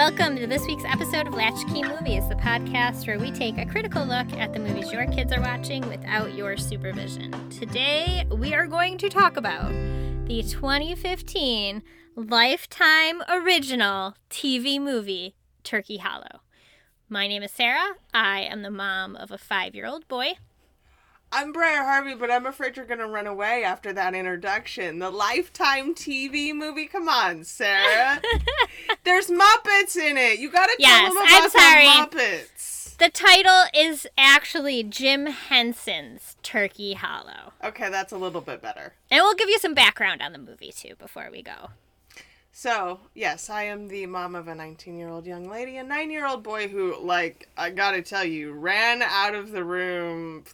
Welcome to this week's episode of Latchkey Movies, the podcast where we take a critical look at the movies your kids are watching without your supervision. Today, we are going to talk about the 2015 Lifetime Original TV movie, Turkey Hollow. My name is Sarah. I am the mom of a five year old boy. I'm Briar Harvey, but I'm afraid you're gonna run away after that introduction. The Lifetime TV movie. Come on, Sarah. There's Muppets in it. You gotta tell Yes, them I'm about sorry. the Muppets. The title is actually Jim Henson's Turkey Hollow. Okay, that's a little bit better. And we'll give you some background on the movie too before we go. So, yes, I am the mom of a 19 year old young lady, a 9 year old boy who, like, I gotta tell you, ran out of the room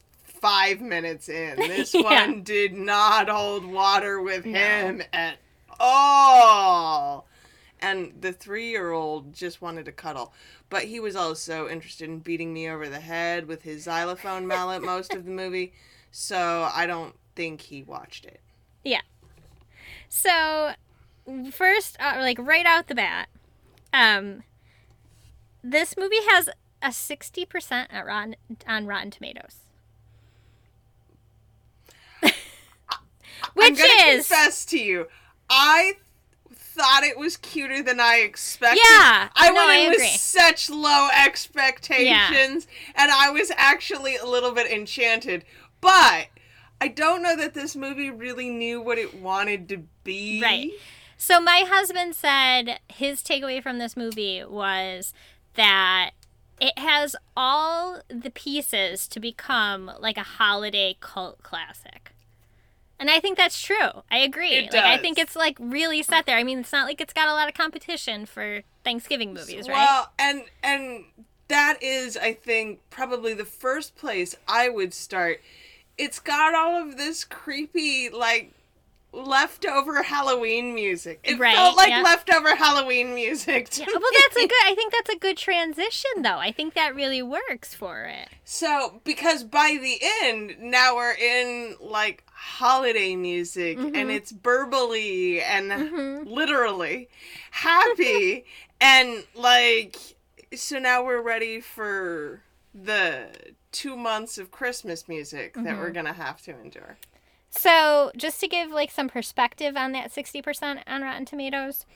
five minutes in. This Yeah. one did not hold water with him at all. And the three year old just wanted to cuddle. But he was also interested in beating me over the head with his xylophone mallet most of the movie. So I don't think he watched it. Yeah. So, first, uh, like right out the bat, um, this movie has a sixty percent at Rotten on Rotten Tomatoes, I'm which gonna is confess to you, I thought it was cuter than I expected. Yeah, I no, went in with such low expectations, and I was actually a little bit enchanted. But I don't know that this movie really knew what it wanted to be. Right. So my husband said his takeaway from this movie was that it has all the pieces to become like a holiday cult classic. And I think that's true. I agree. It like I think it's like really set there. I mean, it's not like it's got a lot of competition for Thanksgiving movies, right? Well, and and that is, I think, probably the first place I would start. It's got all of this creepy, like leftover Halloween music. It Right, felt like yeah. leftover Halloween music. Yeah, well, that's a good. I think that's a good transition, though. I think that really works for it. So, because by the end, now we're in like holiday music Mm-hmm. and it's burbly and literally happy. and like, so now we're ready for the two months of Christmas music that Mm-hmm. we're going to have to endure. So, just to give like some perspective on that 60% on Rotten Tomatoes,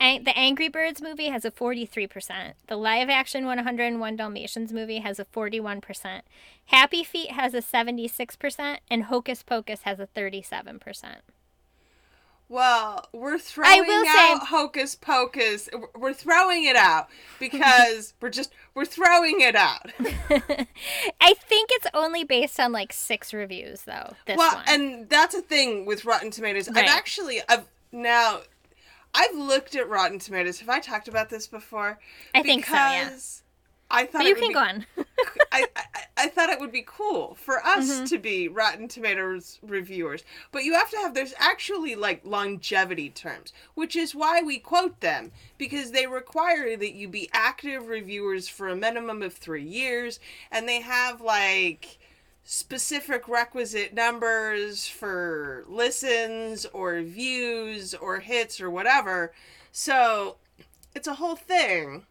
Ang- the Angry Birds movie has a 43%. The live action 101 Dalmatians movie has a 41%. Happy Feet has a 76%. And Hocus Pocus has a 37%. Well, we're throwing will out say- Hocus Pocus. We're throwing it out because we're just, we're throwing it out. I think it's only based on like six reviews, though. This well, one. and that's a thing with Rotten Tomatoes. Right. I've actually, I've now, I've looked at Rotten Tomatoes. Have I talked about this before? I think so, yeah. I thought but you can be, go on. I, I, I thought it would be cool for us Mm-hmm. to be Rotten Tomatoes reviewers, but you have to have there's actually like longevity terms, which is why we quote them because they require that you be active reviewers for a minimum of three years, and they have like specific requisite numbers for listens or views or hits or whatever. So it's a whole thing.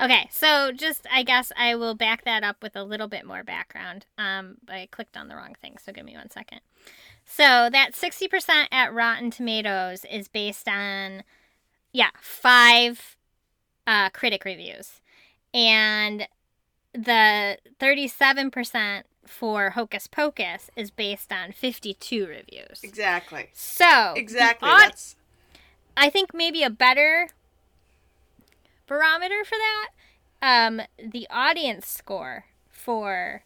Okay, so just I guess I will back that up with a little bit more background. Um, I clicked on the wrong thing, so give me one second. So that sixty percent at Rotten Tomatoes is based on, yeah, five uh, critic reviews, and the thirty-seven percent for Hocus Pocus is based on fifty-two reviews. Exactly. So Exactly. aud- That's I think maybe a better barometer for that, um, the audience score for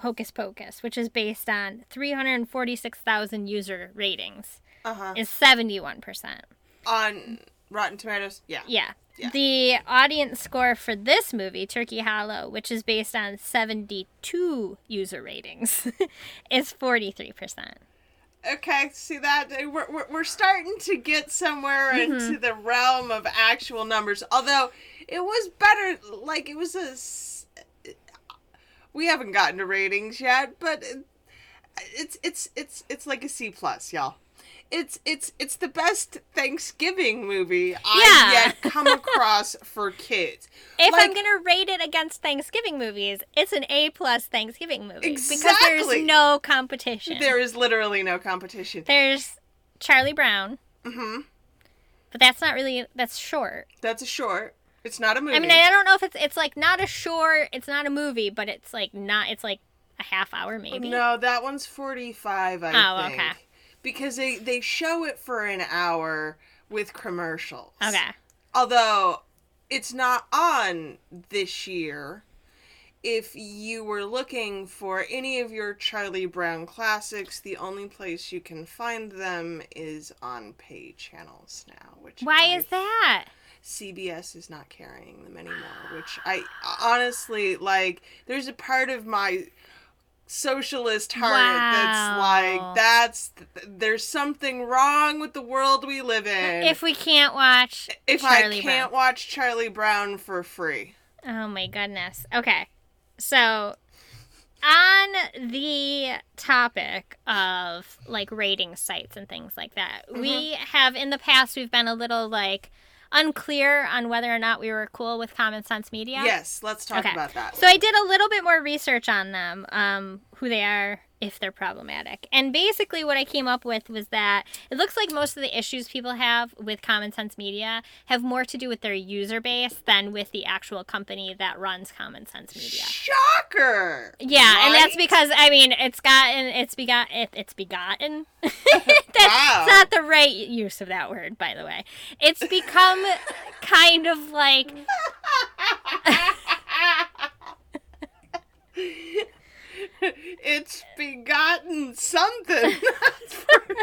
Hocus Pocus, which is based on 346,000 user ratings, uh-huh. is 71%. on Rotten Tomatoes. Yeah. Yeah. Yeah. The audience score for this movie, Turkey Hollow, which is based on 72 user ratings, is 43%. Okay, see that we're we're, we're starting to get somewhere Mm-hmm. into the realm of actual numbers. Although it was better, like it was a. We haven't gotten to ratings yet, but it's it's it's it's like a C plus, y'all. It's it's it's the best Thanksgiving movie I've yet come across for kids. If Like- I'm gonna rate it against Thanksgiving movies, it's an A plus Thanksgiving movie exactly. because there's no competition. There is literally no competition. There's Charlie Brown, Mm-hmm. but that's not really that's short. That's a short. It's not a movie. I mean, I don't know if it's it's like not a short, it's not a movie, but it's like not it's like a half hour maybe. No, that one's 45, I Oh, think. okay. Because they, they show it for an hour with commercials. Okay. Although it's not on this year. If you were looking for any of your Charlie Brown classics, the only place you can find them is on pay channels now. Which Why I is that? CBS is not carrying them anymore, which I honestly like. There's a part of my socialist heart Wow. that's like, that's there's something wrong with the world we live in. If we can't watch if Charlie I can't Brown. watch Charlie Brown for free, Oh my goodness. Okay. So on the topic of like rating sites and things like that, we mm-hmm. have in the past we've been a little like unclear on whether or not we were cool with Common Sense Media. yes, let's talk Okay. about that. So I did a little bit more research on them, um, who they are, if they're problematic. And basically what I came up with was that it looks like most of the issues people have with Common Sense Media have more to do with their user base than with the actual company that runs Common Sense Media. Shocker! Yeah, and that's because I mean it's gotten it's begot it, it's begotten. that's Wow. not the right use of that word, by the way. It's become kind of like it's begotten something. Sure.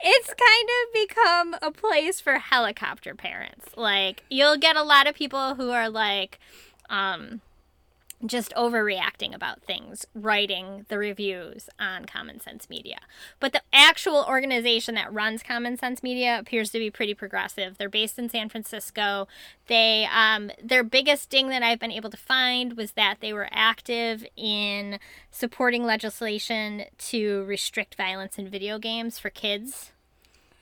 it's kind of become a place for helicopter parents. Like you'll get a lot of people who are like um just overreacting about things, writing the reviews on Common Sense Media. But the actual organization that runs Common Sense Media appears to be pretty progressive. They're based in San Francisco. They um, their biggest ding that I've been able to find was that they were active in supporting legislation to restrict violence in video games for kids,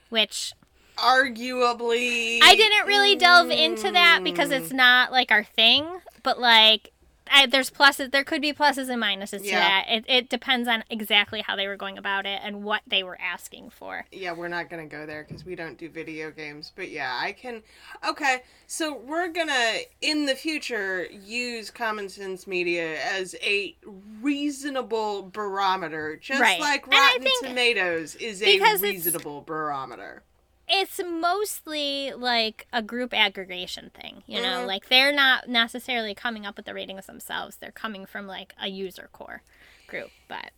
which Arguably. I didn't really delve into that because it's not like our thing, but like I, there's pluses. There could be pluses and minuses to Yeah. that. It, it depends on exactly how they were going about it and what they were asking for. Yeah, we're not gonna go there because we don't do video games. But yeah, I can. Okay, so we're gonna in the future use Common Sense Media as a reasonable barometer, just Right. like Rotten think- Tomatoes is a reasonable barometer. It's mostly like a group aggregation thing, you know. Mhm. Like they're not necessarily coming up with the ratings themselves. They're coming from like a user core group, but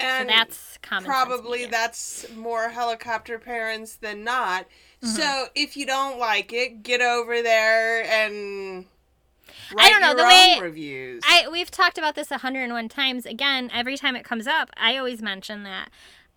so that's common. probably that's more helicopter parents than not. Mm-hmm. So if you don't like it, get over there and I write don't know, your the way- reviews. I we've talked about this 101 times. Again, every time it comes up, I always mention that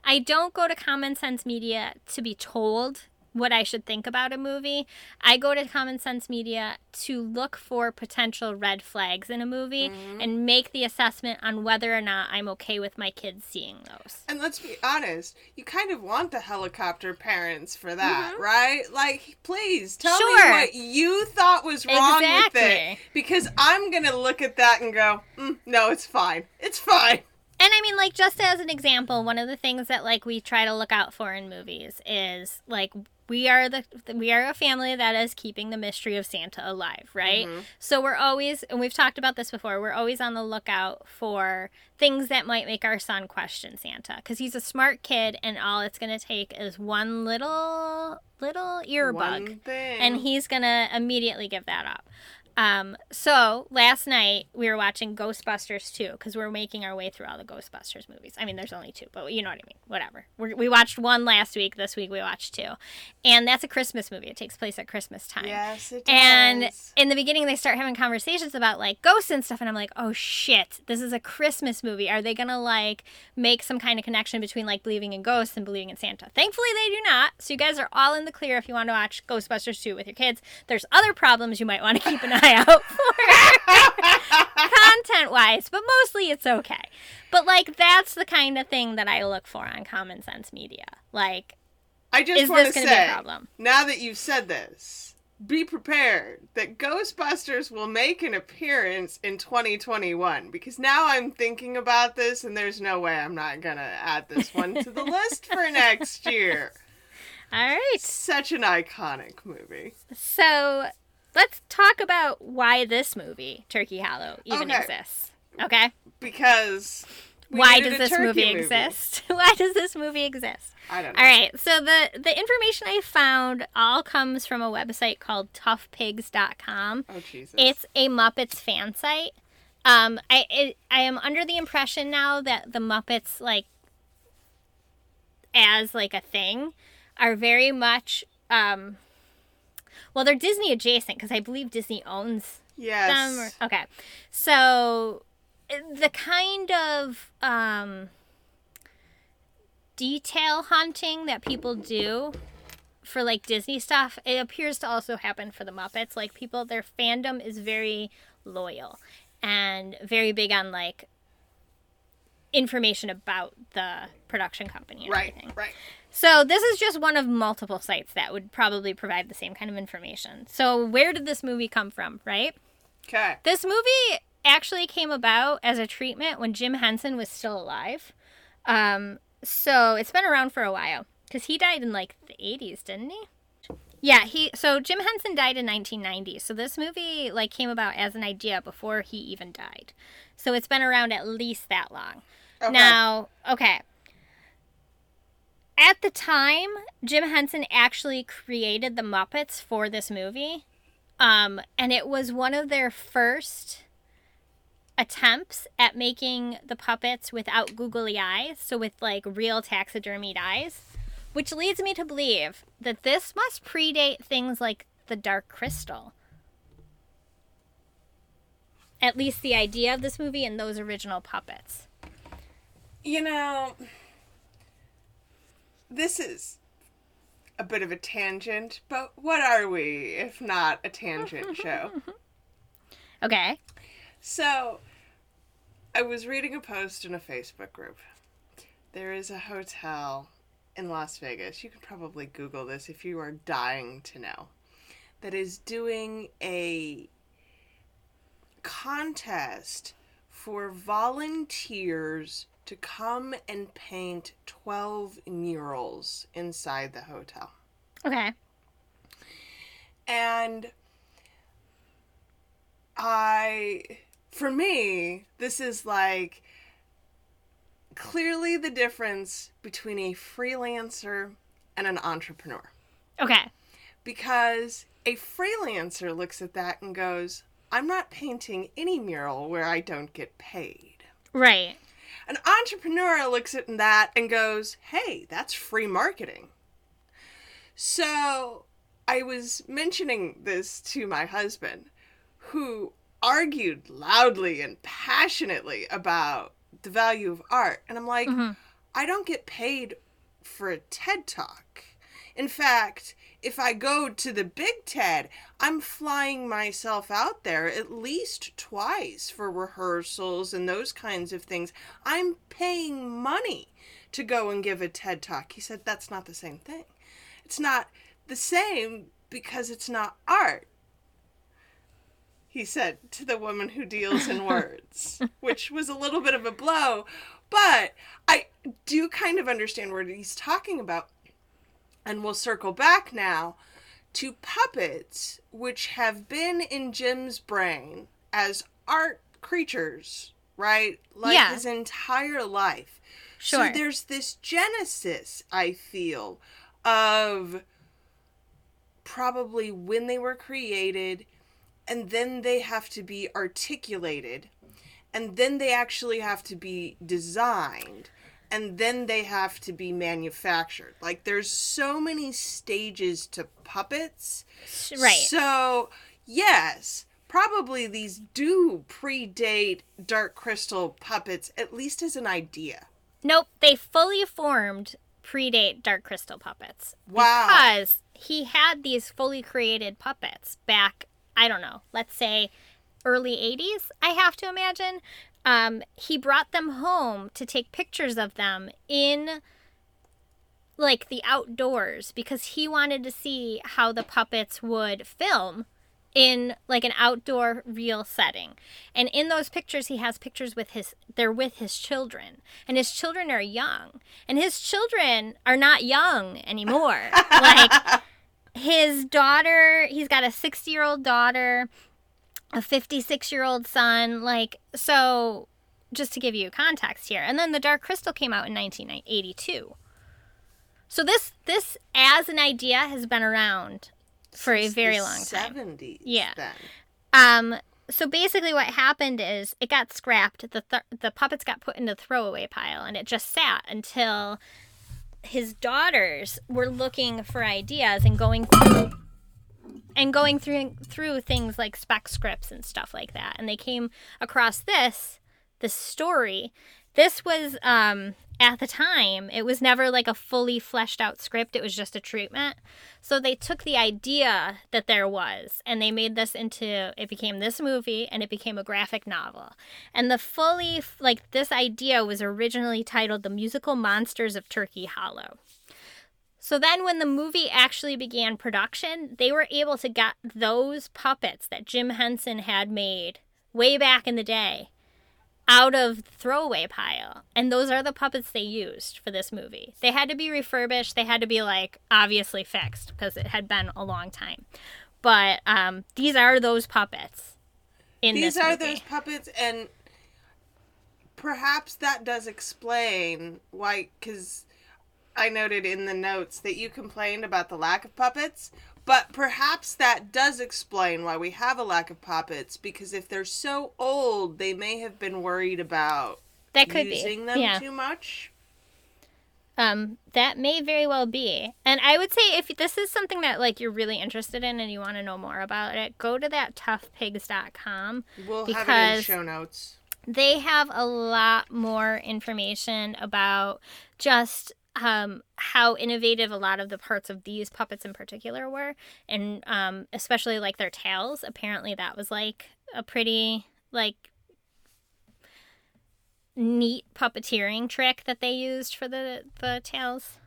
I don't go to Common Sense Media to be told what I should think about a movie. I go to Common Sense Media to look for potential red flags in a movie and make the assessment on whether or not I'm okay with my kids seeing those. And let's be honest, you kind of want the helicopter parents for that, right? Like, please tell Mm-hmm. Sure. me what you thought was wrong with it. Exactly. Because I'm going to look at that and go, mm, no, it's fine. It's fine. And I mean, like, just as an example, one of the things that like we try to look out for in movies is like we are the we are a family that is keeping the mystery of Santa alive, right? Mm-hmm. So we're always, and we've talked about this before, we're always on the lookout for things that might make our son question Santa because he's a smart kid, and all it's gonna take is one little little earbug and he's gonna immediately give that up. Um, so last night we were watching Ghostbusters 2 because we're making our way through all the Ghostbusters movies. I mean, there's only two, but you know what I mean. Whatever. we we watched one last week. This week we watched two, and that's a Christmas movie. It takes place at Christmas time. Yes, it does. And in the beginning, they start having conversations about like ghosts and stuff, and I'm like, oh shit, this is a Christmas movie. Are they gonna like make some kind of connection between like believing in ghosts and believing in Santa? Thankfully, they do not. So you guys are all in the clear if you want to watch Ghostbusters 2 with your kids. There's other problems you might want to keep an eye out for content wise, but mostly it's okay. But like that's the kind of thing that I look for on Common Sense Media. Like, I just want to going to be a say, now that you've said this, be prepared that Ghostbusters will make an appearance in 2021 because now I'm thinking about this and there's no way I'm not going to add this one to the list for next year. All right. Such an iconic movie. So let's talk about why this movie, Turkey Hollow, even Okay. exists. Okay. Because why does this turkey movie, exist? why does this movie exist? I don't know. All right. So the the information I found all comes from a website called toughpigs.com. Oh Jesus. It's a Muppets fan site. Um, I it, I am under the impression now that the Muppets like as like a thing are very much um well they're Disney adjacent because I believe Disney owns yes. them. Or, okay, so the kind of um detail hunting that people do for like Disney stuff, it appears to also happen for the Muppets. Like people, their fandom is very loyal and very big on like information about the production company and right. everything. Right. So this is just one of multiple sites that would probably provide the same kind of information. So where did this movie come from, right? Okay. This movie actually came about as a treatment when Jim Henson was still alive. Um, so it's been around for a while because he died in like the 80s, didn't he? Yeah, he so Jim Henson died in 1990. So this movie like came about as an idea before he even died. So it's been around at least that long. Okay. Now, okay. At the time, Jim Henson actually created the Muppets for this movie. Um, and it was one of their first attempts at making the puppets without googly eyes, so with like real taxidermied eyes, which leads me to believe that this must predate things like the Dark Crystal. At least the idea of this movie and those original puppets. You know, this is a bit of a tangent, but what are we if not a tangent show? Okay. So, I was reading a post in a Facebook group. There is a hotel in Las Vegas. You could probably Google this if you are dying to know. That is doing a contest for volunteers to come and paint 12 murals inside the hotel. Okay. And I, for me, this is like clearly the difference between a freelancer and an entrepreneur. Okay. Because a freelancer looks at that and goes, I'm not painting any mural where I don't get paid. Right. An entrepreneur looks at that and goes, hey, that's free marketing. So I was mentioning this to my husband, who argued loudly and passionately about the value of art. And I'm like, Mhm. I don't get paid for a TED talk. In fact, if I go to the Big TED, I'm flying myself out there at least twice for rehearsals and those kinds of things. I'm paying money to go and give a TED talk. He said, That's not the same thing. It's not the same because it's not art. He said to the woman who deals in words, which was a little bit of a blow, but I do kind of understand what he's talking about. And we'll circle back now to puppets, which have been in Jim's brain as art creatures, right? Like Yeah. his entire life. Sure. So there's this genesis, I feel, of probably when they were created, and then they have to be articulated, and then they actually have to be designed, and then they have to be manufactured. Like there's so many stages to puppets. right. So, yes, probably these do predate Dark Crystal puppets, at least as an idea. Nope, they fully formed predate Dark Crystal puppets. Wow. Because he had these fully created puppets back, I don't know, let's say early 80s, I have to imagine. Um, he brought them home to take pictures of them in like the outdoors because he wanted to see how the puppets would film in like an outdoor real setting. And in those pictures he has pictures with his they're with his children. And his children are young. And his children are not young anymore. like his daughter, he's got a 60-year-old daughter, a 56-year-old son, like so just to give you context here. And then The Dark Crystal came out in 1982. So this this as an idea has been around for a very long time. 70s. Yeah. Then. Um so basically what happened is it got scrapped. The th- the puppets got put in the throwaway pile and it just sat until his daughters were looking for ideas and going through and going through through things like spec scripts and stuff like that. And they came across this this story. This was um at the time, it was never like a fully fleshed out script. It was just a treatment. So they took the idea that there was and they made this into it became this movie and it became a graphic novel. And the fully like this idea was originally titled The Musical Monsters of Turkey Hollow. So then, when the movie actually began production, they were able to get those puppets that Jim Henson had made way back in the day out of the throwaway pile. And those are the puppets they used for this movie. They had to be refurbished, they had to be like obviously fixed because it had been a long time. But um, these are those puppets in These are movie. those puppets, and perhaps that does explain why. Because I noted in the notes that you complained about the lack of puppets, but perhaps that does explain why we have a lack of puppets. Because if they're so old, they may have been worried about that could using be. them yeah. too much. Um, that may very well be. And I would say if this is something that like you're really interested in and you want to know more about it, go to that toughpigs.com. We'll have it in Because- show notes. They have a lot more information about just um, how innovative a lot of the parts of these puppets in particular were, and um, especially like their tails. Apparently, that was like a pretty like neat puppeteering trick that they used for the the tails.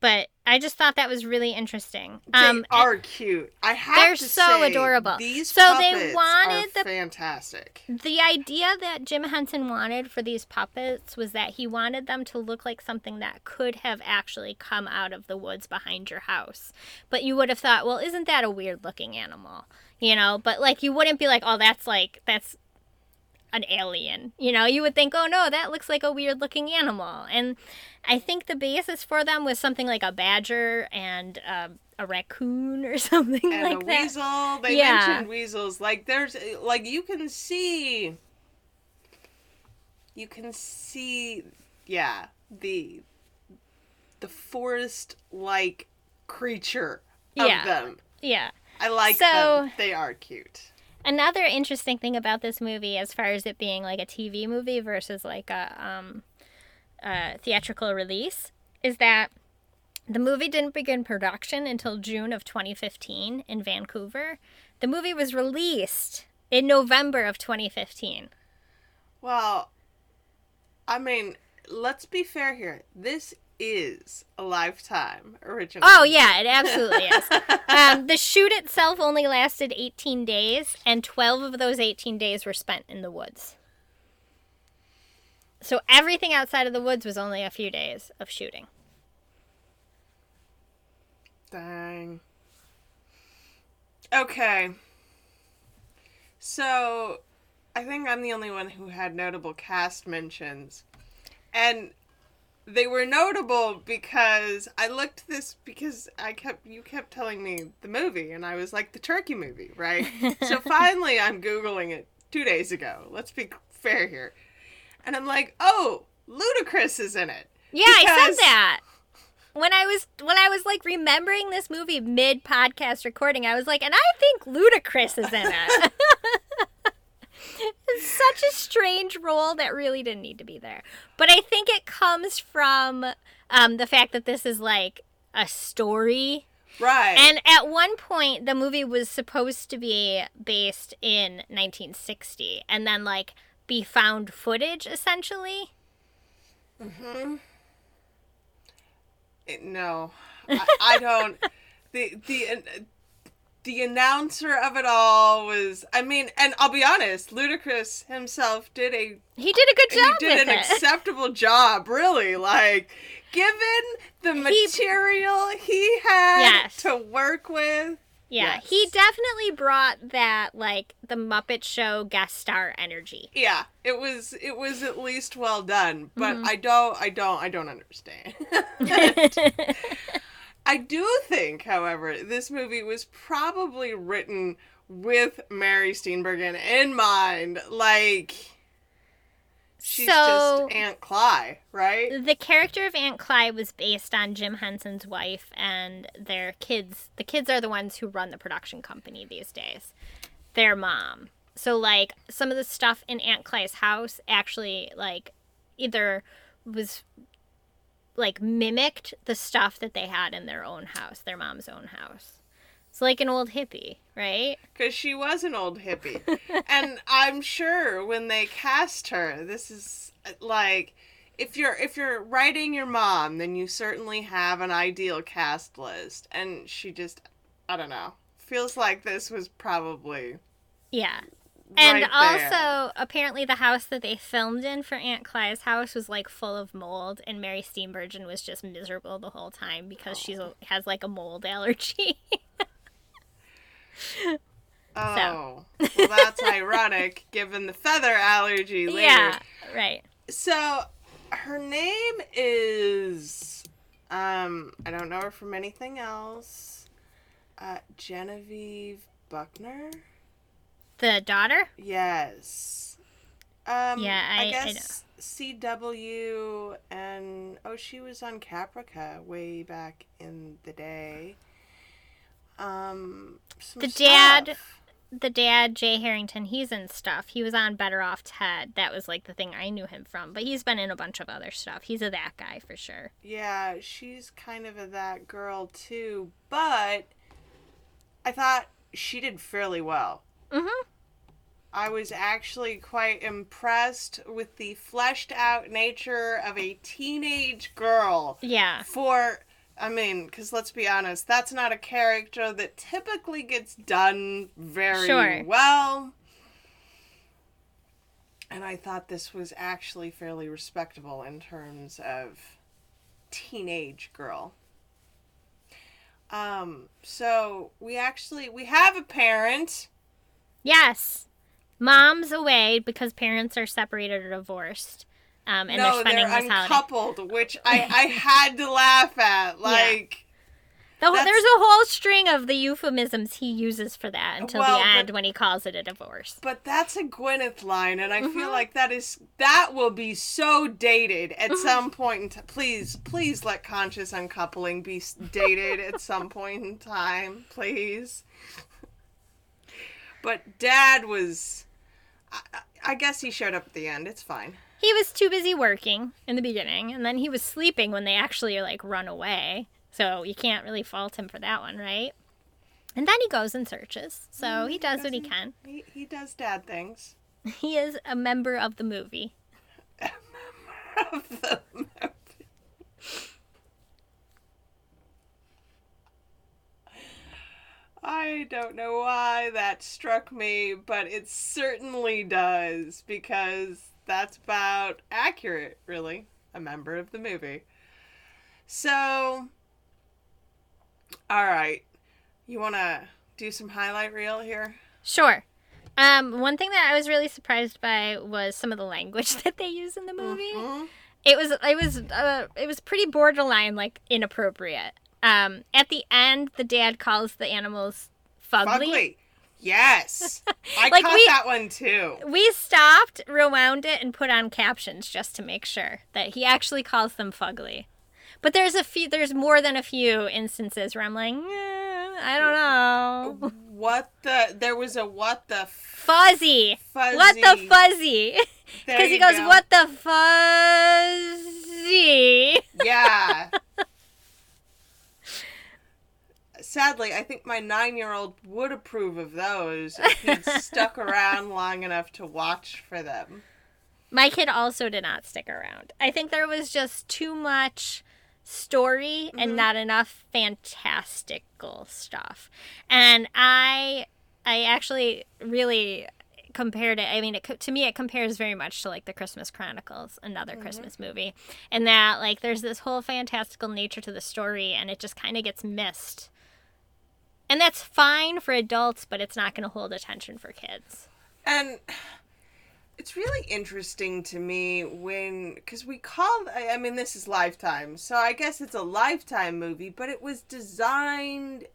But I just thought that was really interesting. Um, they are cute. I have they're to so say, adorable. These So they puppets wanted are the- fantastic. The idea that Jim Henson wanted for these puppets was that he wanted them to look like something that could have actually come out of the woods behind your house. But you would have thought, well, isn't that a weird looking animal? You know, but like you wouldn't be like, oh, that's like, that's an alien. You know, you would think, oh no, that looks like a weird looking animal. And I think the basis for them was something like a badger and um, a raccoon or something and like a that. weasel. They Yeah. mentioned weasels. Like there's like you can see you can see yeah, the the forest like creature of Yeah. them. Yeah. I like So- them. They are cute. Another interesting thing about this movie, as far as it being like a TV movie versus like a um, theatrical release, is that the movie didn't begin production until June of 2015 in Vancouver. The movie was released in November of 2015. Well, I mean, let's be fair here. This is a lifetime original. Oh yeah, it absolutely is. Um, the shoot itself only lasted 18 days, and 12 of those 18 days were spent in the woods. So everything outside of the woods was only a few days of shooting. Dang. Okay. So, I think I'm the only one who had notable cast mentions. And they were notable because I looked this because I kept you kept telling me the movie and I was like the turkey movie, right? so finally I'm googling it 2 days ago. Let's be fair here. And I'm like, "Oh, Ludacris is in it." Yeah, I said that. When I was when I was like remembering this movie mid podcast recording, I was like, and I think Ludacris is in it. it's such a strange role that really didn't need to be there. But I think it comes from um, the fact that this is like a story. Right. And at one point, the movie was supposed to be based in 1960 and then like be found footage essentially. It- no, I, I don't. The the the announcer of it all was. I mean, and I'll be honest, Ludacris himself did a He did a good job. he did an it. acceptable job. Really, like given the He- material he had Yes. to work with. yeah, Yes. he definitely brought that like the Muppet Show guest star energy. Yeah, it was it was at least well done, but Mm-hmm. I don't I don't I don't understand. I do think, however, this movie was probably written with Mary Steenburgen in mind. Like she's so just Aunt Cly, right? the character of Aunt Cly was based on Jim Henson's wife and their kids. The kids are the ones who run the production company these days. Their mom. So like some of the stuff in Aunt Cly's house actually like either was like mimicked the stuff that they had in their own house, their mom's own house. It's like an old hippie, right? Because she was an old hippie. and I'm sure when they cast her, this is like if you're if you're writing your mom, then you certainly have an ideal cast list. And she just I don't know. Feels like this was probably Yeah. And right also, apparently, the house that they filmed in for Aunt Cly's house was like full of mold, and Mary Steenburgen was just miserable the whole time because she's a, has like a mold allergy. Oh. Well that's ironic given the feather allergy later. yeah, right. So her name is um I don't know her from anything else. Uh Genevieve Buckner? The daughter? Yes. Um Yeah, I- I guess CW and oh she was on Caprica way back in the day. Um The dad- The dad, Jay Harrington, he's in stuff. He was on Better Off Ted. That was like the thing I knew him from. But he's been in a bunch of other stuff. He's a that guy for sure. Yeah, she's kind of a that girl too, but I thought she did fairly well. Mm-hmm. I was actually quite impressed with the fleshed out nature of a teenage girl Yeah. for I mean, because let's be honest, that's not a character that typically gets done very Sure. well. And I thought this was actually fairly respectable in terms of teenage girl. Um, so we actually we have a parent. Yes. Mom's away because parents are separated or divorced. Um, and no, they're spending they're this holiday. uncoupled, which I I had to laugh at. Like The, whole- there's a whole string of the euphemisms he uses for that until Well, the but- end when he calls it a divorce. But that's a Gwyneth line, and I Mm-hmm. feel like that is that will be so dated at Mm-hmm. some point. In t- please, please let conscious uncoupling be dated at some point in time, please. But Dad was, I, I- guess he showed up at the end. It's fine. He was too busy working in the beginning, and then he was sleeping when they actually like run away. So you can't really fault him for that one, right? And then he goes and searches. So mm, he does what he can. He he does Dad things. He is a member of the movie. of the movie. I don't know why that struck me, but it certainly does because that's about accurate, really. A member of the movie. So, all right. You want to do some highlight reel here? Sure. Um, one thing that I was really surprised by was some of the language that they use in the movie. Mhm. It was it was uh, it was pretty borderline like inappropriate. Um, at the end, the dad calls the animals fugly. Fugly. Yes. I Like caught we- that one too. We stopped, rewound it, and put on captions just to make sure that he actually calls them fugly. But there's a few, there's more than a few instances where I'm like, eh, I don't know, What the? There was a what the f- fuzzy. fuzzy. What the fuzzy? Because he goes, go. what the fuzzy? Yeah. Sadly, I think my nine-year-old would approve of those if he'd stuck around long enough to watch for them. My kid also did not stick around. I think there was just too much story and mm-hmm. not enough fantastical stuff. And I I actually really compared it. I mean, it to me it compares very much to like the Christmas Chronicles, another mm-hmm. Christmas movie, and that like there's this whole fantastical nature to the story, and it just kind of gets missed. And that's fine for adults, but it's not going to hold attention for kids. And it's really interesting to me when because we call I mean this is Lifetime, so I guess it's a Lifetime movie, but it was designed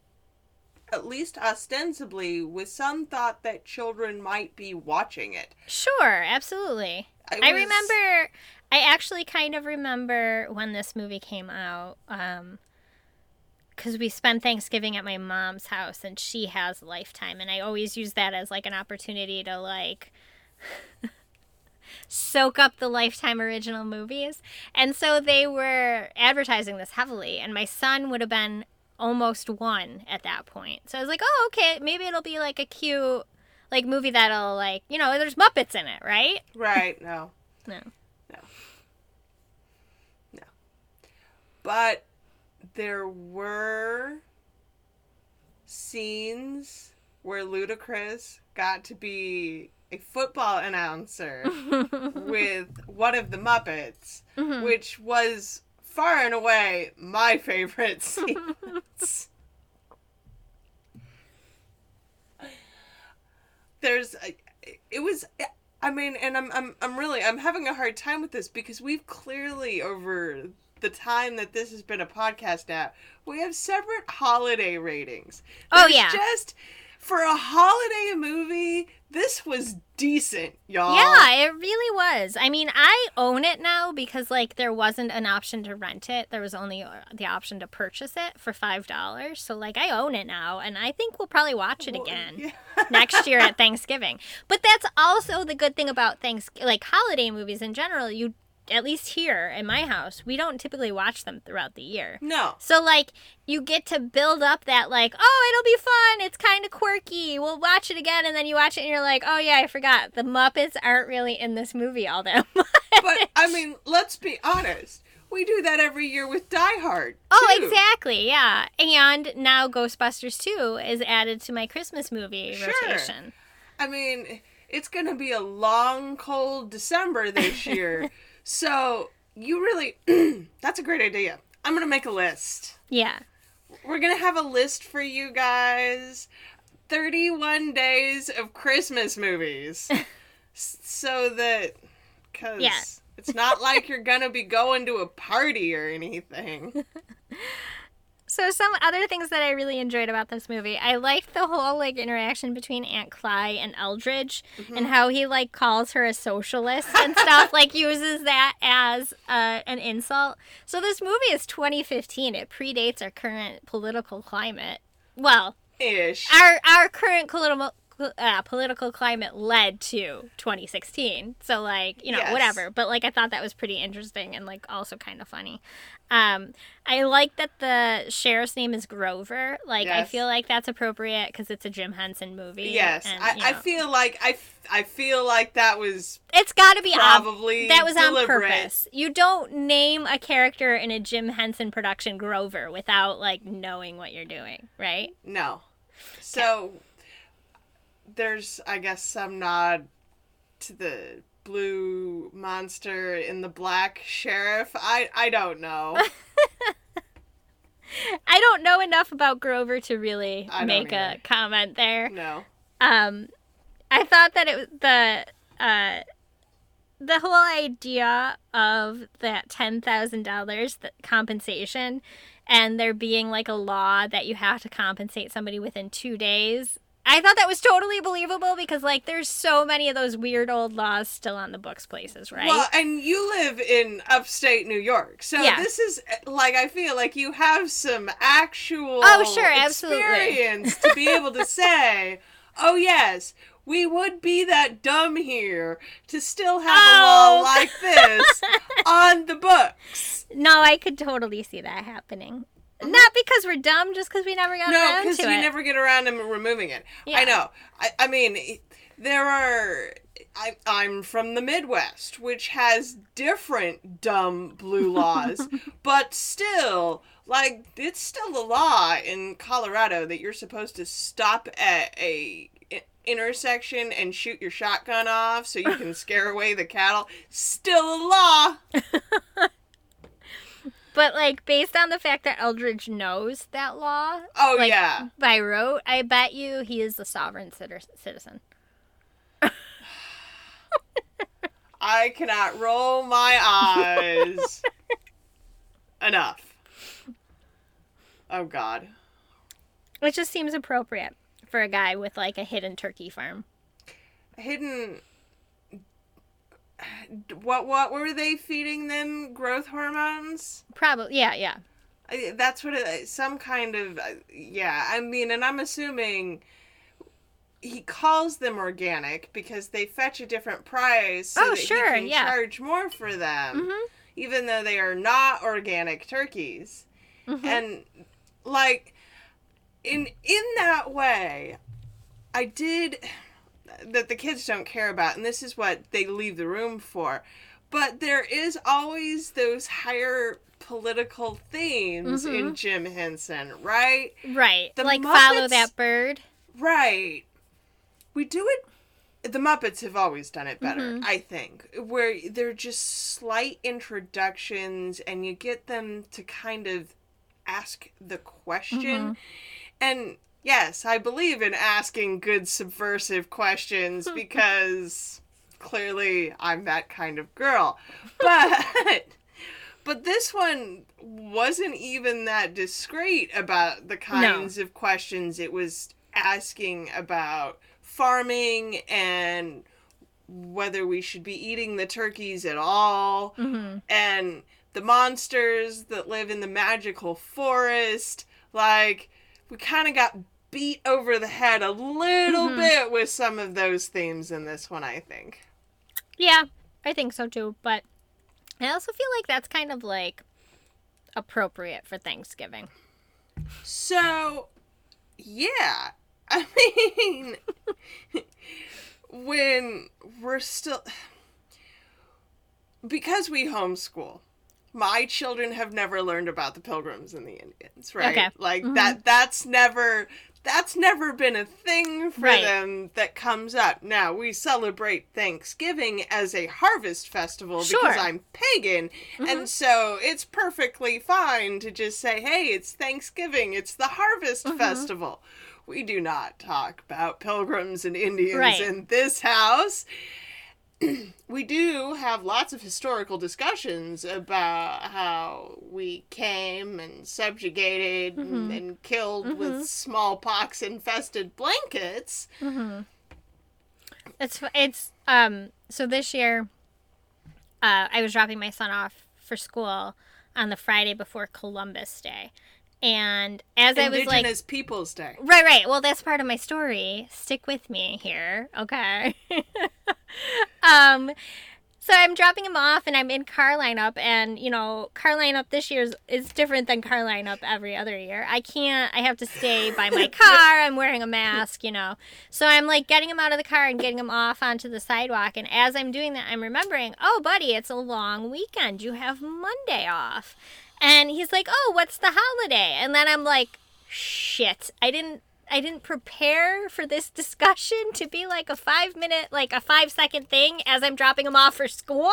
at least ostensibly with some thought that children might be watching it. Sure, absolutely. I I remember. I actually kind of remember when this movie came out. Um, because we spend Thanksgiving at my mom's house, and she has Lifetime, and I always use that as like an opportunity to like soak up the Lifetime original movies. And so they were advertising this heavily, and my son would have been almost one at that point. So I was like, oh, okay, maybe it'll be like a cute like movie that'll like you know there's Muppets in it, right? Right, No. no. no. No. But there were scenes where Ludacris got to be a football announcer with one of the Muppets, Mhm. which was far and away my favorite scenes. There's a, it was I mean and I'm I'm I'm really I'm having a hard time with this because we've clearly over the time that this has been a podcast now, we have separate holiday ratings. Oh, yeah. Just for a holiday movie, this was decent, y'all. Yeah, it really was. I mean, I own it now because like there wasn't an option to rent it. There was only uh, the option to purchase it for five dollars. So like I own it now, and I think we'll probably watch it again yeah. next year at Thanksgiving. But that's also the good thing about thanks like holiday movies in general. You at least here in my house, we don't typically watch them throughout the year. No. So like you get to build up that like, oh, it'll be fun. It's kind of quirky. We'll watch it again, and then you watch it and you're like, oh yeah, I forgot. The Muppets aren't really in this movie all that much. But I mean, let's be honest. We do that every year with Die Hard. oh, exactly, yeah. And now Ghostbusters 2 is added to my Christmas movie Sure. rotation. I mean, it's going to be a long, cold December this year. so, you really. that's a great idea. I'm going to make a list. Yeah. We're going to have a list for you guys 31 days of Christmas movies. So that. Because. Yeah. It's not like you're gonna be going to a party or anything. So some other things that I really enjoyed about this movie, I liked the whole like interaction between Aunt Cly and Eldridge, and how he like calls her a socialist and stuff, like uses that as uh, an insult. So this movie is 2015. It predates our current political climate. Well, Ish. our our current political uh, political climate led to 2016 so like you know Yes. whatever. But like i thought that was pretty interesting and like also kind of funny. Um i like that the sheriff's name is grover. Like i feel like that's appropriate because it's a jim henson movie Yes, and, I, you I feel like I, f- I feel like that was it's got to be ob- probably that was on purpose. You don't name a character in a jim henson production grover without like knowing what you're doing right? No, so there's I guess some nod to the blue monster in the black sheriff. I I don't know. I don't know enough about Grover to really make a comment there. no. Um, I thought that it was the uh, the whole idea of that ten thousand dollars compensation, and there being like a law that you have to compensate somebody within two days. I thought that was totally believable because like there's so many of those weird old laws still on the books places, right? Well, and you live in upstate New York, so Yeah. this is like I feel like you have some actual Oh, sure, absolutely. experience to be able to say, "Oh yes, we would be that dumb here to still have a Oh. law like this on the books." no, I could totally see that happening. Not because we're dumb, just because we never got Mm-hmm. No, around because to you it. never get around to removing it. Yeah. I know. I, I mean, there are I, I'm from the Midwest, which has different dumb blue laws, but still, like, it's still a law in Colorado that you're supposed to stop at a intersection and shoot your shotgun off so you can scare away the cattle. Still a law. But like based on the fact that Eldridge knows that law Oh like, yeah. by rote, I bet you he is a sovereign citizen. I cannot roll my eyes enough. Oh god. it just seems appropriate for a guy with like a hidden turkey farm. hidden what what were they feeding them growth hormones Probably, yeah, yeah. I, that's what it, some kind of uh, yeah i mean and i'm assuming he calls them organic because they fetch a different price so Oh, that sure, he can yeah. charge more for them Mhm. even though they are not organic turkeys Mhm. and like in in that way i did that the kids don't care about and this is what they leave the room for but there is always those higher political themes in Mhm. jim henson right Right. The like follow that bird. right we do it the muppets have always done it better Mhm. i think where they're just slight introductions and you get them to kind of ask the question Mhm. and yes i believe in asking good subversive questions because clearly i'm that kind of girl but but this one wasn't even that discreet about the kinds of questions it was asking about farming and whether we should be eating the turkeys at all Mhm. and the monsters that live in the magical forest. Like, we kind of got beat over the head a little Mhm. bit with some of those themes in this one, I think. Yeah, I think so too. But I also feel like that's kind of like appropriate for Thanksgiving. So, yeah. I mean, when we're still. Because we homeschool, my children have never learned about the pilgrims and the Indians, right? Okay. Like Mhm. that that's never that's never been a thing for Right. them that comes up. Now, we celebrate Thanksgiving as a harvest festival Sure. because I'm pagan, Mhm. and so it's perfectly fine to just say, "Hey, it's Thanksgiving. It's the harvest Mhm. festival." We do not talk about pilgrims and Indians Right. in this house. we do have lots of historical discussions about how we came and subjugated and, Mhm. and killed Mhm. with smallpox infested blankets. Mm-hmm. It's it's um so this year, uh, I was dropping my son off for school on the Friday before Columbus Day, and as I was like, Indigenous Peoples Day. Right, right. Well, that's part of my story. Stick with me here, okay? um, so I'm dropping him off, and I'm in car lineup, and you know, car lineup this year is, is different than car lineup every other year. I can't. I have to stay by my car. I'm wearing a mask, you know. So I'm like getting him out of the car and getting him off onto the sidewalk, and as I'm doing that, I'm remembering, oh, buddy, it's a long weekend. You have Monday off. And he's like, "Oh, what's the holiday?" And then I'm like, "Shit, I didn't I didn't prepare for this discussion to be like a 5 minute like a 5 second thing as I'm dropping him off for school."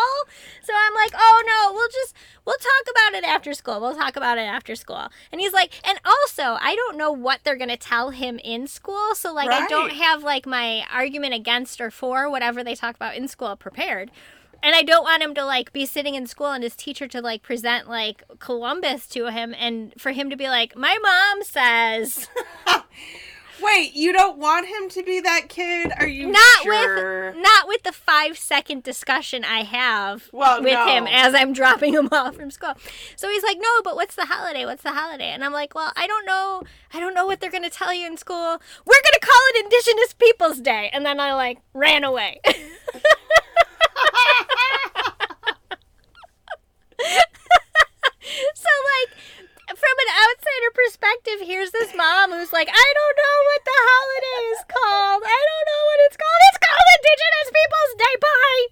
So I'm like, "Oh no, we'll just we'll talk about it after school. We'll talk about it after school." And he's like, "And also, I don't know what they're going to tell him in school, so like I don't have like my argument against or for whatever they talk about in school prepared." And I don't want him to like be sitting in school and his teacher to like present like Columbus to him and for him to be like, My mom says Wait, you don't want him to be that kid? Are you not sure? with not with the five second discussion I have Well, with no. him as I'm dropping him off from school. So he's like, No, but what's the holiday? What's the holiday? And I'm like, Well, I don't know I don't know what they're gonna tell you in school. We're gonna call it Indigenous Peoples Day and then I like ran away. from an outsider perspective, here's this mom who's like, I don't know what the holiday is called. I don't know what it's called. It's called Indigenous Peoples Day. Bye.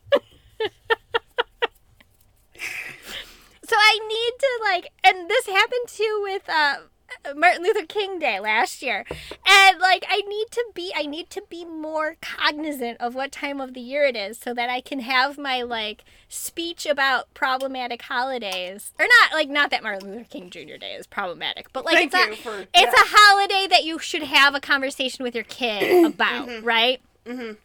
so I need to like, and this happened too with. Uh, Luther King Day last year. And like I need to be I need to be more cognizant of what time of the year it is so that I can have my like speech about problematic holidays. Or not like not that Martin Luther King Jr. Day is problematic, but like Thank it's a for- it's yeah. a holiday that you should have a conversation with your kid about, right? Mhm.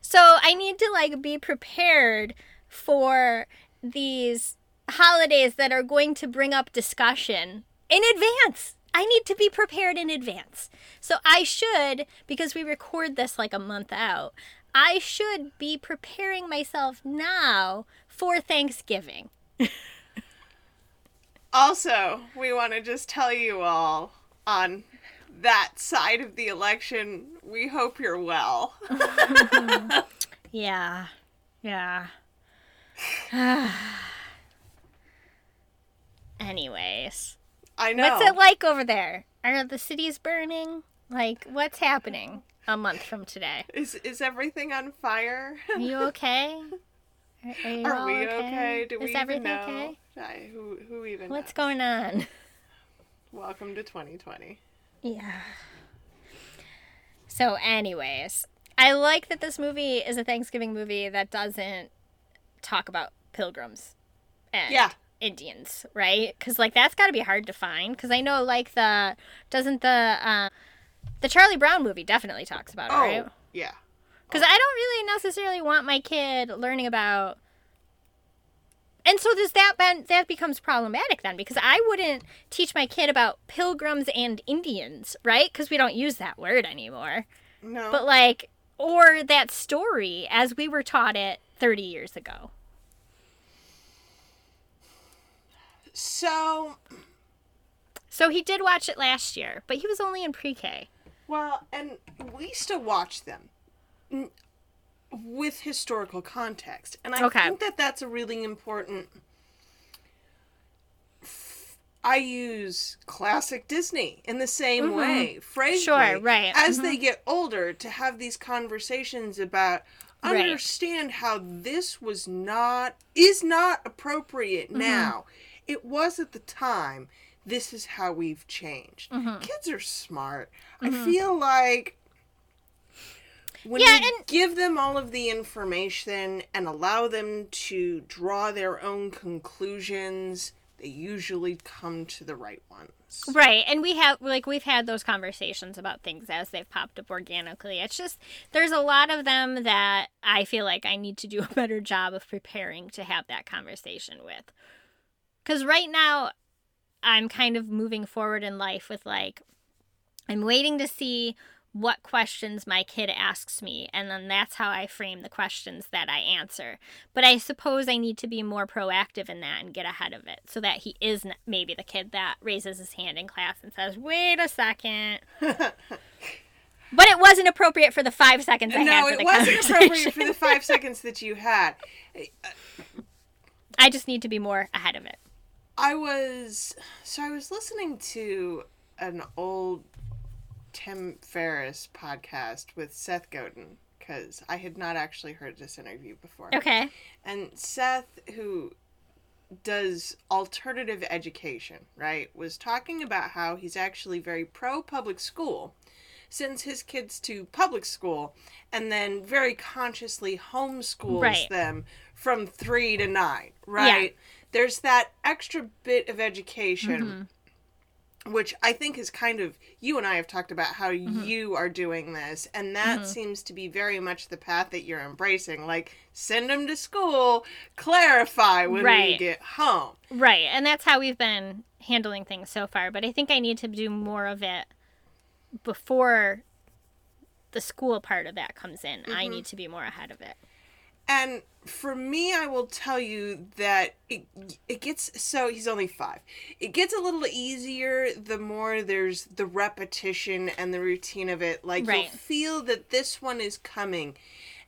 So I need to like be prepared for these holidays that are going to bring up discussion in advance. I need to be prepared in advance. So I should, because we record this like a month out, I should be preparing myself now for Thanksgiving. Also, we want to just tell you all on that side of the election, we hope you're well. Yeah. Yeah. Anyways. I know. What's it like over there? Are the cities burning? Like, what's happening a month from today? Is is everything on fire? Are you okay? Are, are you Are we okay? Do we Is even everything know? okay? I- who who even What's knows? going on? Welcome to 2020. Yeah. So, anyways, I like that this movie is a Thanksgiving movie that doesn't talk about pilgrims and Yeah. Indians, right? Because like that's got to be hard to find. Because I know like the doesn't the uh, the Charlie Brown movie definitely talks about it, Oh, right? yeah. Because I don't really necessarily want my kid learning about. And so does that then that becomes problematic then because I wouldn't teach my kid about pilgrims and Indians, right? Because we don't use that word anymore. No. But like or that story as we were taught it 30 years ago. So, So he did watch it last year, but he was only in pre-K. well, and we used to watch them with historical context. And I Okay. think that that's a really important I use classic Disney in the same way, frankly. Mm-hmm. Sure, right. As Mhm. they get older, to have these conversations about Right. understand how this was not is not appropriate Mm-hmm. now. It was at the time. This is how we've changed. Mm-hmm. Kids are smart. I feel like when Yeah, you and- give them all of the information and allow them to draw their own conclusions, they usually come to the right ones. Right, and we have like we've had those conversations about things as they've popped up organically. It's just there's a lot of them that I feel like I need to do a better job of preparing to have that conversation with. Cuz right now I'm kind of moving forward in life with like I'm waiting to see what questions my kid asks me and then that's how I frame the questions that I answer. But I suppose I need to be more proactive in that and get ahead of it so that he is maybe the kid that raises his hand in class and says, "Wait a second. but it wasn't appropriate for the 5 seconds I had no, it wasn't appropriate for the five seconds that you had. I just need to be more ahead of it. I was so I was listening to an old Tim Ferriss podcast with Seth Godin because I had not actually heard this interview before. Okay. And Seth, who does alternative education, right, was talking about how he's actually very pro public school, sends his kids to public school, and then very consciously homeschools Right. them from three to nine, right? There's that extra bit of education. Mm-hmm. Which I think is kind of you and I have talked about how Mm-hmm. you are doing this, and that seems to be very much the path that you're embracing. Like, send them to school, clarify when we get home. Right. And that's how we've been handling things so far, but I think I need to do more of it before the school part of that comes in. I need to be more ahead of it. And for me, I will tell you that it it gets so he's only five. It gets a little easier the more there's the repetition and the routine of it. Like Right. you'll feel that this one is coming,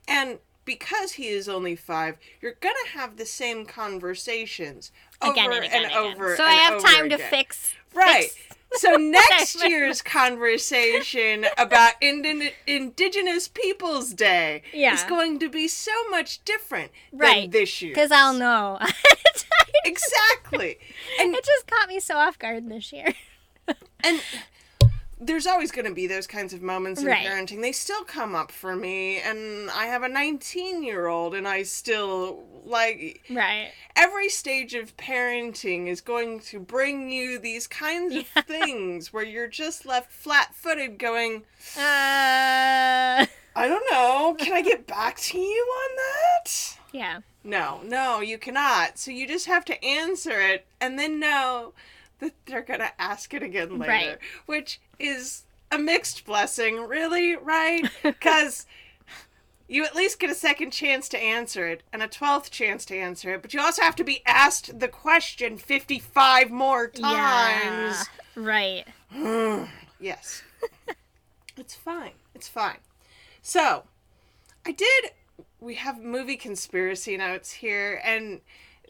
and because he is only five, you're gonna have the same conversations Again over and again and, again. over. So and I have time to fix Right. fix- So next year's conversation about Indi- Indigenous Peoples Day Yeah. is going to be so much different Right. than this year. Because I'll know. exactly. And it just caught me so off guard this year. and there's always going to be those kinds of moments in Right. parenting. They still come up for me, and I have a 19 year old, and I still like Right. every stage of parenting is going to bring you these kinds of things where you're just left flat footed going, Uh. I don't know, can I get back to you on that? Yeah. No, no, you cannot. So you just have to answer it and then know that they're going to ask it again later, Right. which is a mixed blessing, really, right? Because you at least get a second chance to answer it and a 12th chance to answer it, but you also have to be asked the question 55 more Yeah. times. Right. Yes. it's fine. It's fine. So, I did. We have movie conspiracy notes here, and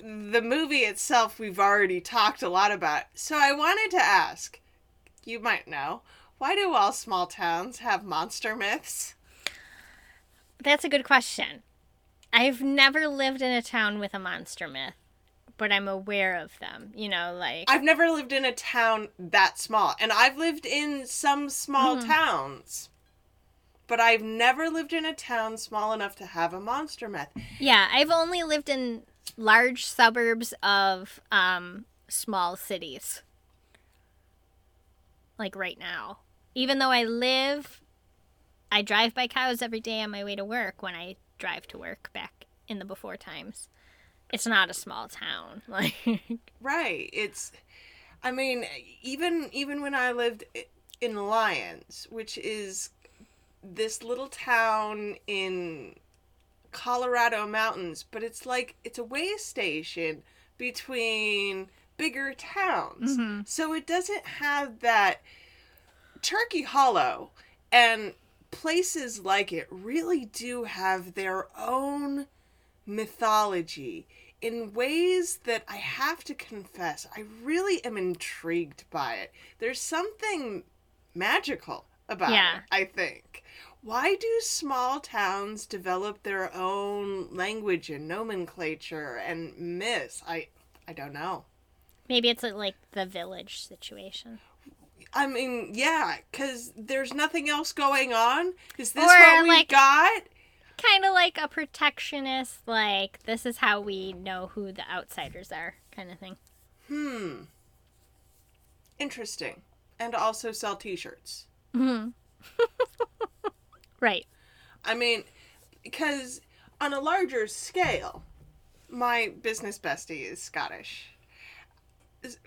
the movie itself we've already talked a lot about. So, I wanted to ask you might know why do all small towns have monster myths? That's a good question. I've never lived in a town with a monster myth, but I'm aware of them. You know, like I've never lived in a town that small, and I've lived in some small hmm. towns. But I've never lived in a town small enough to have a monster myth. yeah, I've only lived in large suburbs of um small cities. Like right now. Even though I live I drive by cows every day on my way to work when I drive to work back in the before times. It's not a small town. Like Right. It's I mean, even even when I lived in Lyons, which is this little town in Colorado mountains, but it's like it's a way station between bigger towns. Mm-hmm. So it doesn't have that Turkey Hollow and places like it really do have their own mythology in ways that I have to confess, I really am intrigued by it. There's something magical about Yeah. it, I think. Why do small towns develop their own language and nomenclature and myths? I I don't know. maybe it's uh, like the village situation. I mean, yeah, cuz there's nothing else going on. Is this Or, what we like- got? kind of like a protectionist like this is how we know who the outsiders are kind of thing Hmm. Interesting. And also sell t-shirts. right I mean, because on a larger scale, my business bestie is Scottish,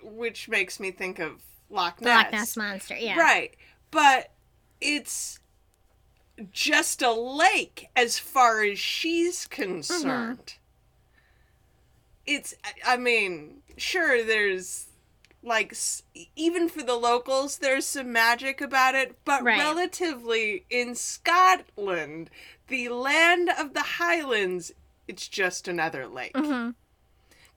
which makes me think of Loch Ness. Loch Ness monster yeah Right. But it's just a lake as far as she's concerned. Mm-hmm. It's, I- I mean, sure, there's like, s- even for the locals, there's some magic about it, but Right. relatively in Scotland, the land of the Highlands, it's just another lake Mhm.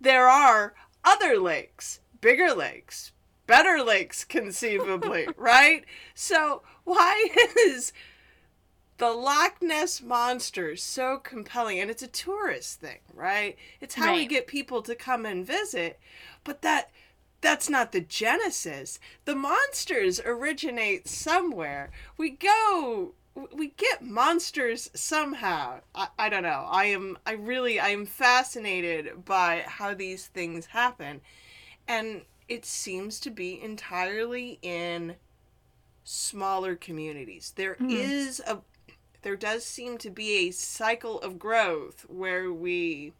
there are other lakes, bigger lakes, better lakes, conceivably, right? So, why is the Loch Ness Monster so compelling? And it's a tourist thing, right? It's how we get people to come and visit. But that. That's not the genesis. The monsters originate somewhere. We go we get monsters somehow. I, I don't know. I am I really I am fascinated by how these things happen. And it seems to be entirely in smaller communities. There hmm. is a there does seem to be a cycle of growth where we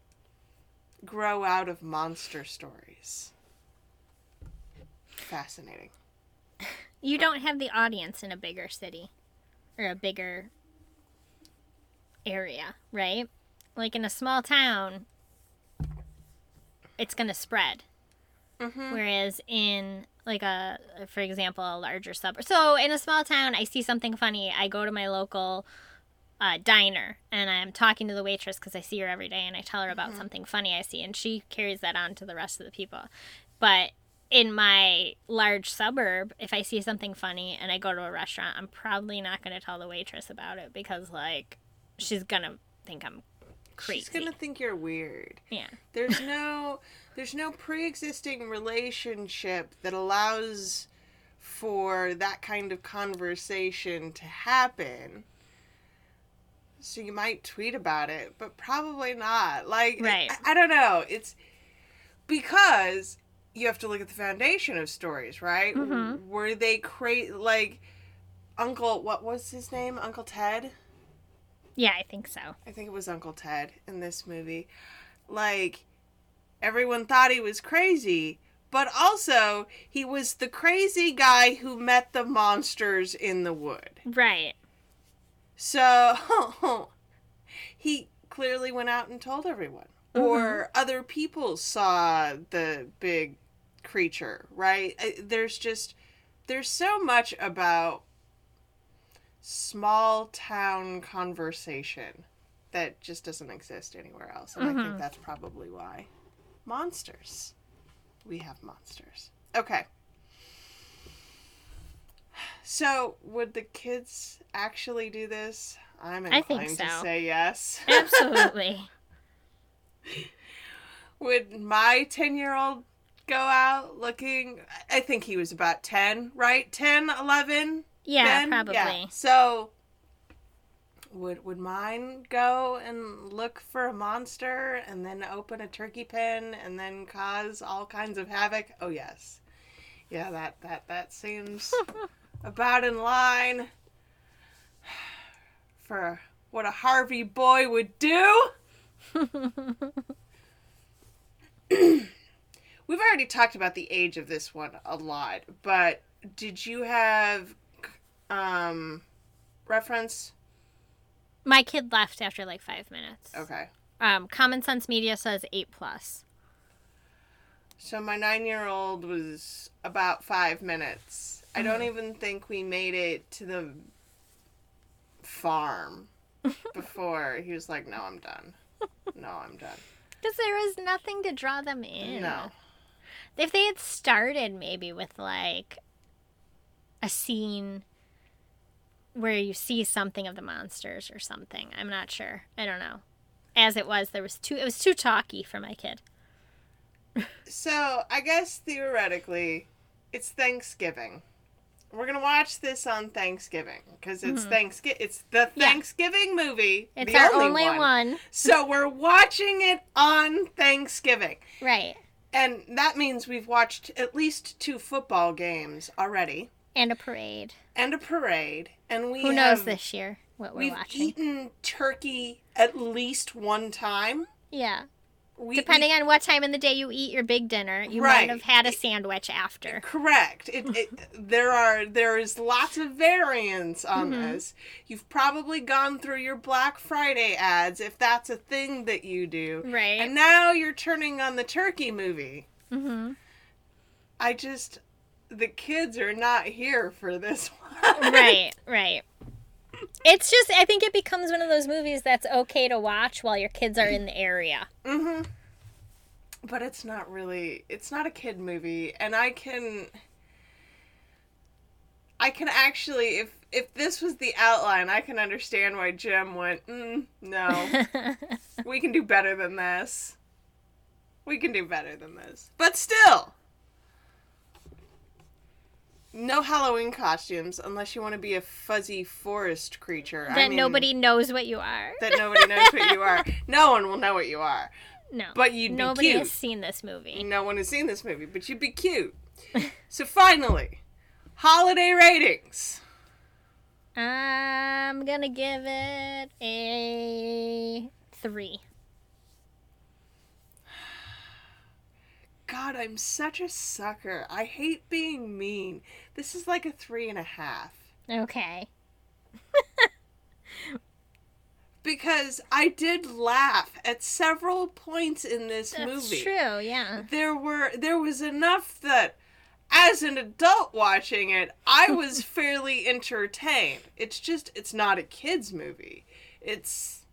grow out of monster stories. Fascinating. you don't have the audience in a bigger city or a bigger area right? Like in a small town it's going to spread. Mhm. whereas in like a for example a larger suburb so in a small town i see something funny. I go to my local uh, diner and i'm talking to the waitress because i see her every day and i tell her about something funny i see and she carries that on to the rest of the people. But in my large suburb if i see something funny and i go to a restaurant i'm probably not going to tell the waitress about it because like she's going to think i'm crazy She's gonna think you're weird. yeah There's no there's no pre-existing relationship that allows for that kind of conversation to happen. So you might tweet about it, but probably not. Like, Right. I, I don't know. It's because you have to look at the foundation of stories, right? Mhm. Were they cra like Uncle? What was his name? Uncle Ted. Yeah, I think so. I think it was Uncle Ted in this movie. Like, everyone thought he was crazy, but also he was the crazy guy who met the monsters in the wood. Right. So, he clearly went out and told everyone. Mm-hmm. Or other people saw the big creature, right? There's just, there's so much about small town conversation that just doesn't exist anywhere else. And I think Mhm. that's probably why. Monsters. We have monsters. Okay. So, would the kids actually do this? I'm inclined think to say yes. Absolutely. would my 10 year old go out looking? I think he was about 10, right? 10, 11? Yeah, 10? probably. Yeah. So, would would mine go and look for a monster and then open a turkey pen and then cause all kinds of havoc? Oh yes, yeah. That that that seems about in line for what a Harvey boy would do. We've already talked about the age of this one a lot, but did you have um reference? My kid left after like five minutes. Okay. Um, Common Sense Media says eight plus. So my 9-year-old was about 5 minutes. I don't Mm-hmm. even think we made it to the farm before he was like, "No, I'm done. No, I'm done." Because there was nothing to draw them in. No. If they had started maybe with like a scene where you see something of the monsters or something, I'm not sure. I don't know. As it was, there was too. It was too talky for my kid. So, I guess theoretically, it's Thanksgiving. We're gonna watch this on Thanksgiving because it's Thanksgiving. It's the Mm-hmm. Yeah. Thanksgiving movie. It's the our only, only, one. one. So we're watching it on Thanksgiving, right? And that means we've watched at least two football games already, And a parade. and a parade, and we Who knows have, this year what we're watching? We've eaten turkey at least one time. yeah, We, depending on what time in the day you eat your big dinner, you Right. might have had a sandwich after. Correct. It, it there are there is lots of variance on Mm-hmm. this. You've probably gone through your Black Friday ads if that's a thing that you do. Right. And now you're turning on the turkey movie. mm-hmm. I just the kids are not here for this one. right, right. It's just I think it becomes one of those movies that's okay to watch while your kids are in the area. Mhm. But it's not really it's not a kid movie and I can I can actually if if this was the outline, I can understand why Jim went, mm, no. we can do better than this. We can do better than this. But still, no Halloween costumes unless you want to be a fuzzy forest creature. that I mean, nobody knows what you are. that nobody knows what you are. No one will know what you are. no. But you'd be nobody cute. has seen this movie. No one has seen this movie, but you'd be cute. so finally, holiday ratings. I'm gonna give it a three. God, I'm such a sucker. I hate being mean. This is like a three and a half. Okay. Because I did laugh at several points in this That's movie. true, yeah. There were there was enough that as an adult watching it, I was fairly entertained. It's just it's not a kids movie. It's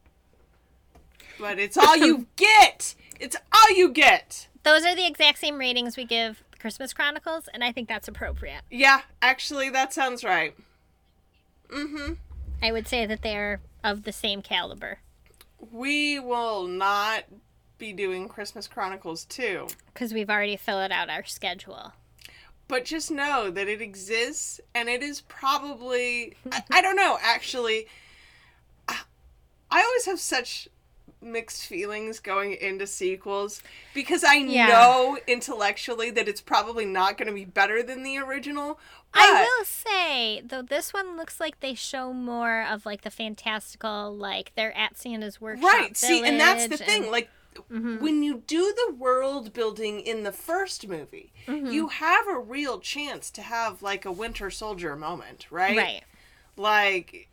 but it's all you get. It's all you get. Those are the exact same ratings we give Christmas Chronicles, and I think that's appropriate. Yeah, actually that sounds right. Mm Mhm. I would say that they're of the same caliber. We will not be doing Christmas Chronicles 2. Because we've already filled out our schedule. but just know that it exists and it is probably I, I don't know actually I, I always have such mixed feelings going into sequels because I Yeah. know intellectually that it's probably not going to be better than the original. But I will say though, this one looks like they show more of like the fantastical, like they're at Santa's workshop. right, see, and that's the village thing. and- Like Mhm. when you do the world building in the first movie, Mhm. you have a real chance to have like a Winter Soldier moment, right? right. Like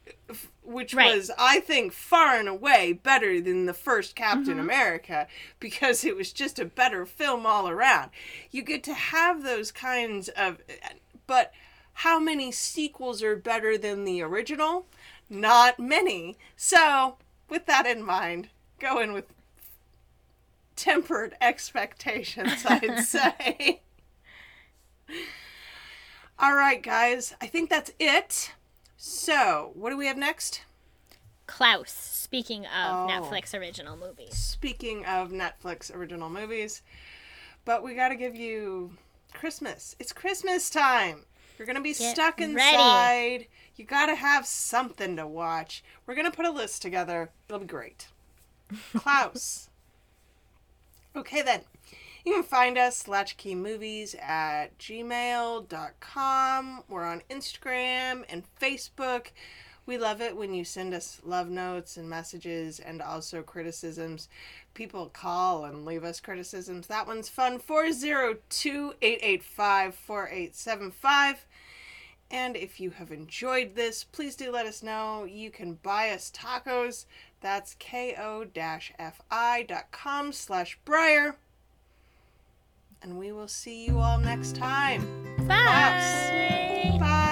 which Right. was i think far and away better than the first captain Mhm. america because it was just a better film all around. You get to have those kinds of but how many sequels are better than the original? Not many. So with that in mind go in with tempered expectations i'd say. All right guys i think that's it so, what do we have next? Klaus. Speaking of Oh. Netflix original movies. Speaking of Netflix original movies, but we got to give you Christmas. It's Christmas time. You're going to be Get stuck ready. inside. You got to have something to watch. We're going to put a list together. It'll be great. Klaus. okay, then. You can find us, latchkeymovies at gmail.com. We're on Instagram and Facebook. We love it when you send us love notes and messages and also criticisms. People call and leave us criticisms. That one's fun. 402 885 4875. And if you have enjoyed this, please do let us know. You can buy us tacos. That's ko-fi.com slash Briar and we will see you all next time. Bye. Bye. Bye.